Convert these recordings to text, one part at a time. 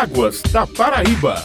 Águas da Paraíba.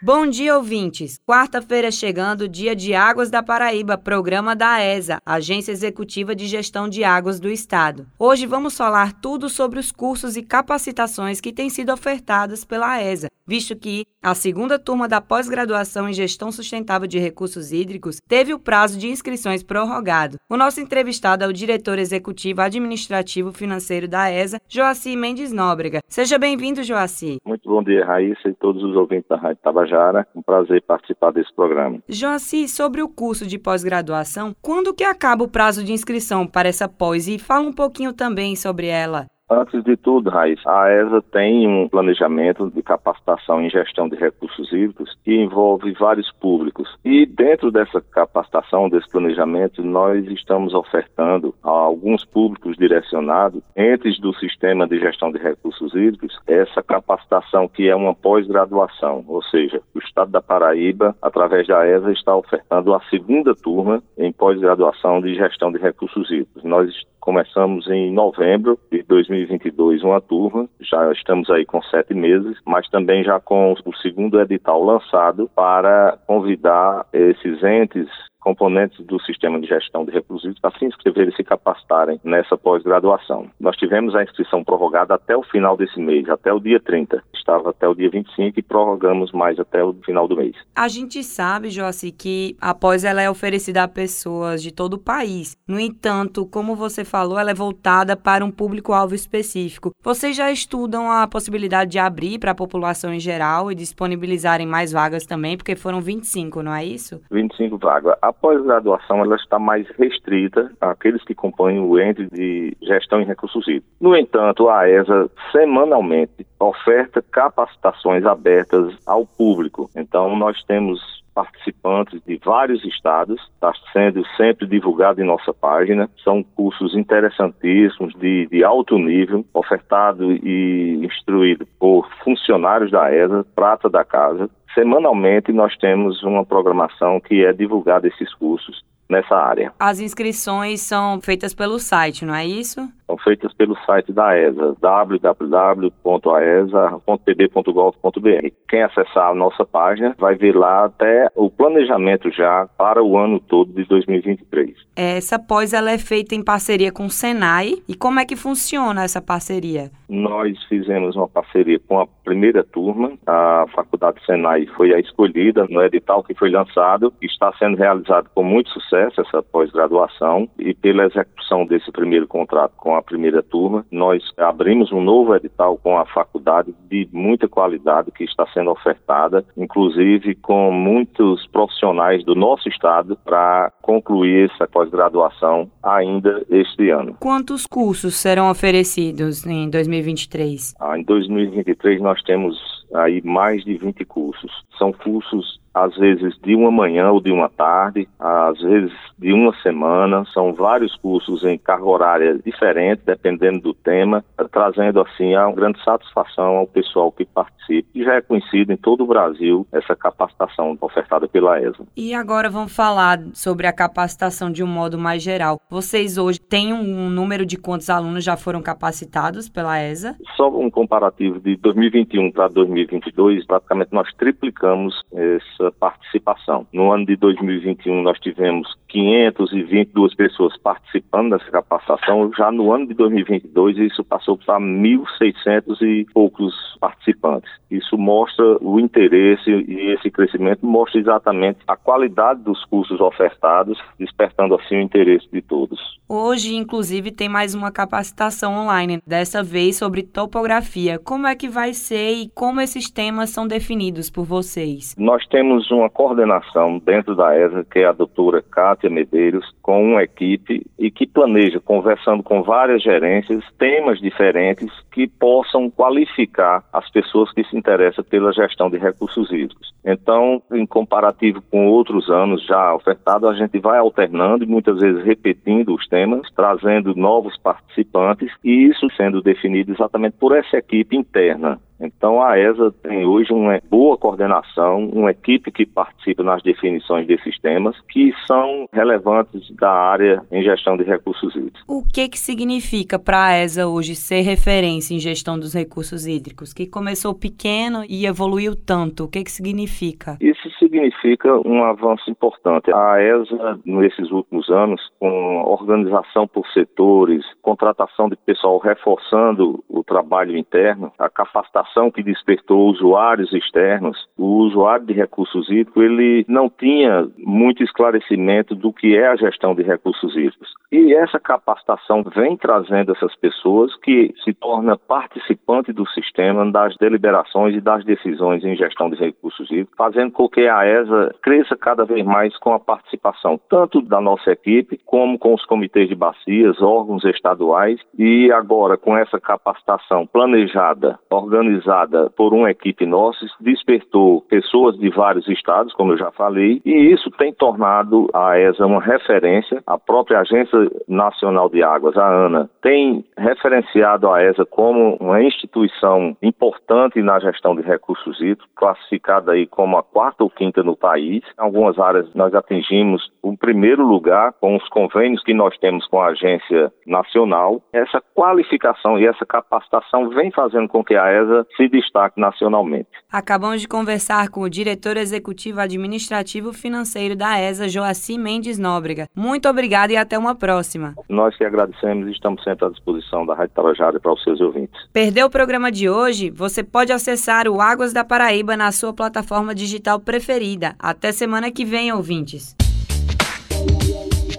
Bom dia, ouvintes. Quarta-feira chegando, dia de Águas da Paraíba, programa da ESA, Agência Executiva de Gestão de Águas do Estado. Hoje vamos falar tudo sobre os cursos e capacitações que têm sido ofertadas pela ESA, visto que a segunda turma da pós-graduação em Gestão Sustentável de Recursos Hídricos teve o prazo de inscrições prorrogado. O nosso entrevistado é o diretor executivo administrativo financeiro da ESA, Joaci Mendes Nóbrega. Seja bem-vindo, Joaci. Muito bom dia, Raíssa e todos os ouvintes da Rádio Tabajara. Um prazer participar desse programa. Joaci, sobre o curso de pós-graduação, quando que acaba o prazo de inscrição para essa pós? E fala um pouquinho também sobre ela. Antes de tudo, Raiz, a ESA tem um planejamento de capacitação em gestão de recursos hídricos que envolve vários públicos. E dentro dessa capacitação, desse planejamento, nós estamos ofertando a alguns públicos direcionados, entes do sistema de gestão de recursos hídricos, essa capacitação que é uma pós-graduação, ou seja, o Estado da Paraíba, através da ESA, está ofertando a segunda turma em pós-graduação de gestão de recursos hídricos. Nós Começamos em novembro de 2022 uma turma, já estamos aí com sete meses, mas também já com o segundo edital lançado para convidar esses entes componentes do sistema de gestão de recursos para se inscreverem e se capacitarem nessa pós-graduação. Nós tivemos a inscrição prorrogada até o final desse mês, até o dia 30. Estava até o dia 25 e prorrogamos mais até o final do mês. A gente sabe, Joaci, que a pós ela é oferecida a pessoas de todo o país. No entanto, como você falou, ela é voltada para um público-alvo específico. Vocês já estudam a possibilidade de abrir para a população em geral e disponibilizarem mais vagas também, porque foram 25, não é isso? 25 vagas. A pós-graduação ela está mais restrita àqueles que compõem o ente de gestão em recursos hídricos. No entanto, a ESA semanalmente oferta capacitações abertas ao público. Então, nós temos participantes de vários estados, está sendo sempre divulgado em nossa página. São cursos interessantíssimos, de, de alto nível, ofertado e instruído por funcionários da ESA, prata da casa. Semanalmente nós temos uma programação que é divulgada esses cursos nessa área. As inscrições são feitas pelo site, não é isso? São feitas pelo site da ESA, www.aesa.pb.gov.br. Quem acessar a nossa página vai ver lá até o planejamento já para o ano todo de 2023. Essa pós ela é feita em parceria com o Senai. E como é que funciona essa parceria? Nós fizemos uma parceria com a primeira turma. A Faculdade Senai foi a escolhida no edital que foi lançado. Está sendo realizado com muito sucesso essa pós-graduação e pela execução desse primeiro contrato com a primeira turma, nós abrimos um novo edital com a faculdade de muita qualidade que está sendo ofertada, inclusive com muitos profissionais do nosso estado para concluir essa pós-graduação ainda este ano. Quantos cursos serão oferecidos em 2023? Ah, em 2023 nós temos aí mais de 20 cursos. São cursos às vezes de uma manhã ou de uma tarde, às vezes de uma semana. São vários cursos em carga horária diferente, dependendo do tema, trazendo assim uma grande satisfação ao pessoal que participa. E já é conhecido em todo o Brasil essa capacitação ofertada pela ESA. E agora vamos falar sobre a capacitação de um modo mais geral. Vocês hoje têm um número de quantos alunos já foram capacitados pela ESA? Só um comparativo de 2021 para 2022, praticamente nós triplicamos essa participação. No ano de 2021, nós tivemos 522 pessoas participando dessa capacitação. Já no ano de 2022, isso passou para 1.600 e poucos participantes. Isso mostra o interesse e esse crescimento mostra exatamente a qualidade dos cursos ofertados, despertando assim o interesse de todos. Hoje, inclusive, tem mais uma capacitação online, dessa vez sobre topografia. Como é que vai ser e como esses temas são definidos por vocês? Nós temos uma coordenação dentro da ESA, que é a doutora Kátia Medeiros, com uma equipe e que planeja, conversando com várias gerências, temas diferentes que possam qualificar as pessoas que se interessam pela gestão de recursos hídricos. Então, em comparativo com outros anos já ofertados, a gente vai alternando e muitas vezes repetindo os temas, trazendo novos participantes e isso sendo definido exatamente por essa equipe interna Então a ESA tem hoje uma boa coordenação, uma equipe que participa nas definições desses temas que são relevantes da área em gestão de recursos hídricos. O que que significa para a ESA hoje ser referência em gestão dos recursos hídricos, que começou pequeno e evoluiu tanto? O que que significa? Isso significa um avanço importante. A ESA, nesses últimos anos, com organização por setores, contratação de pessoal reforçando o trabalho interno, a capacitação que despertou usuários externos, o usuário de recursos hídricos, ele não tinha muito esclarecimento do que é a gestão de recursos hídricos. E essa capacitação vem trazendo essas pessoas que se tornam participantes do sistema das deliberações e das decisões em gestão de recursos hídricos, fazendo com que a ESA cresça cada vez mais com a participação tanto da nossa equipe como com os comitês de bacias, órgãos estaduais e agora com essa capacitação planejada, organizada por uma equipe nossa, despertou pessoas de vários estados, como eu já falei, e isso tem tornado a ESA uma referência. A própria Agência Nacional de Águas, a ANA, tem referenciado a ESA como uma instituição importante na gestão de recursos hídricos, classificada aí como a quarta ou quinta no país. Em algumas áreas nós atingimos o primeiro lugar com os convênios que nós temos com a Agência Nacional. Essa qualificação e essa capacitação vem fazendo com que a ESA se destaque nacionalmente. Acabamos de conversar com o diretor executivo administrativo financeiro da ESA, Joaci Mendes Nóbrega. Muito obrigado e até uma próxima. Nós que agradecemos e estamos sempre à disposição da Rádio Tabajara para os seus ouvintes. Perdeu o programa de hoje? Você pode acessar o Águas da Paraíba na sua plataforma digital preferida. Até semana que vem, ouvintes.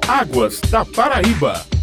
Águas da Paraíba.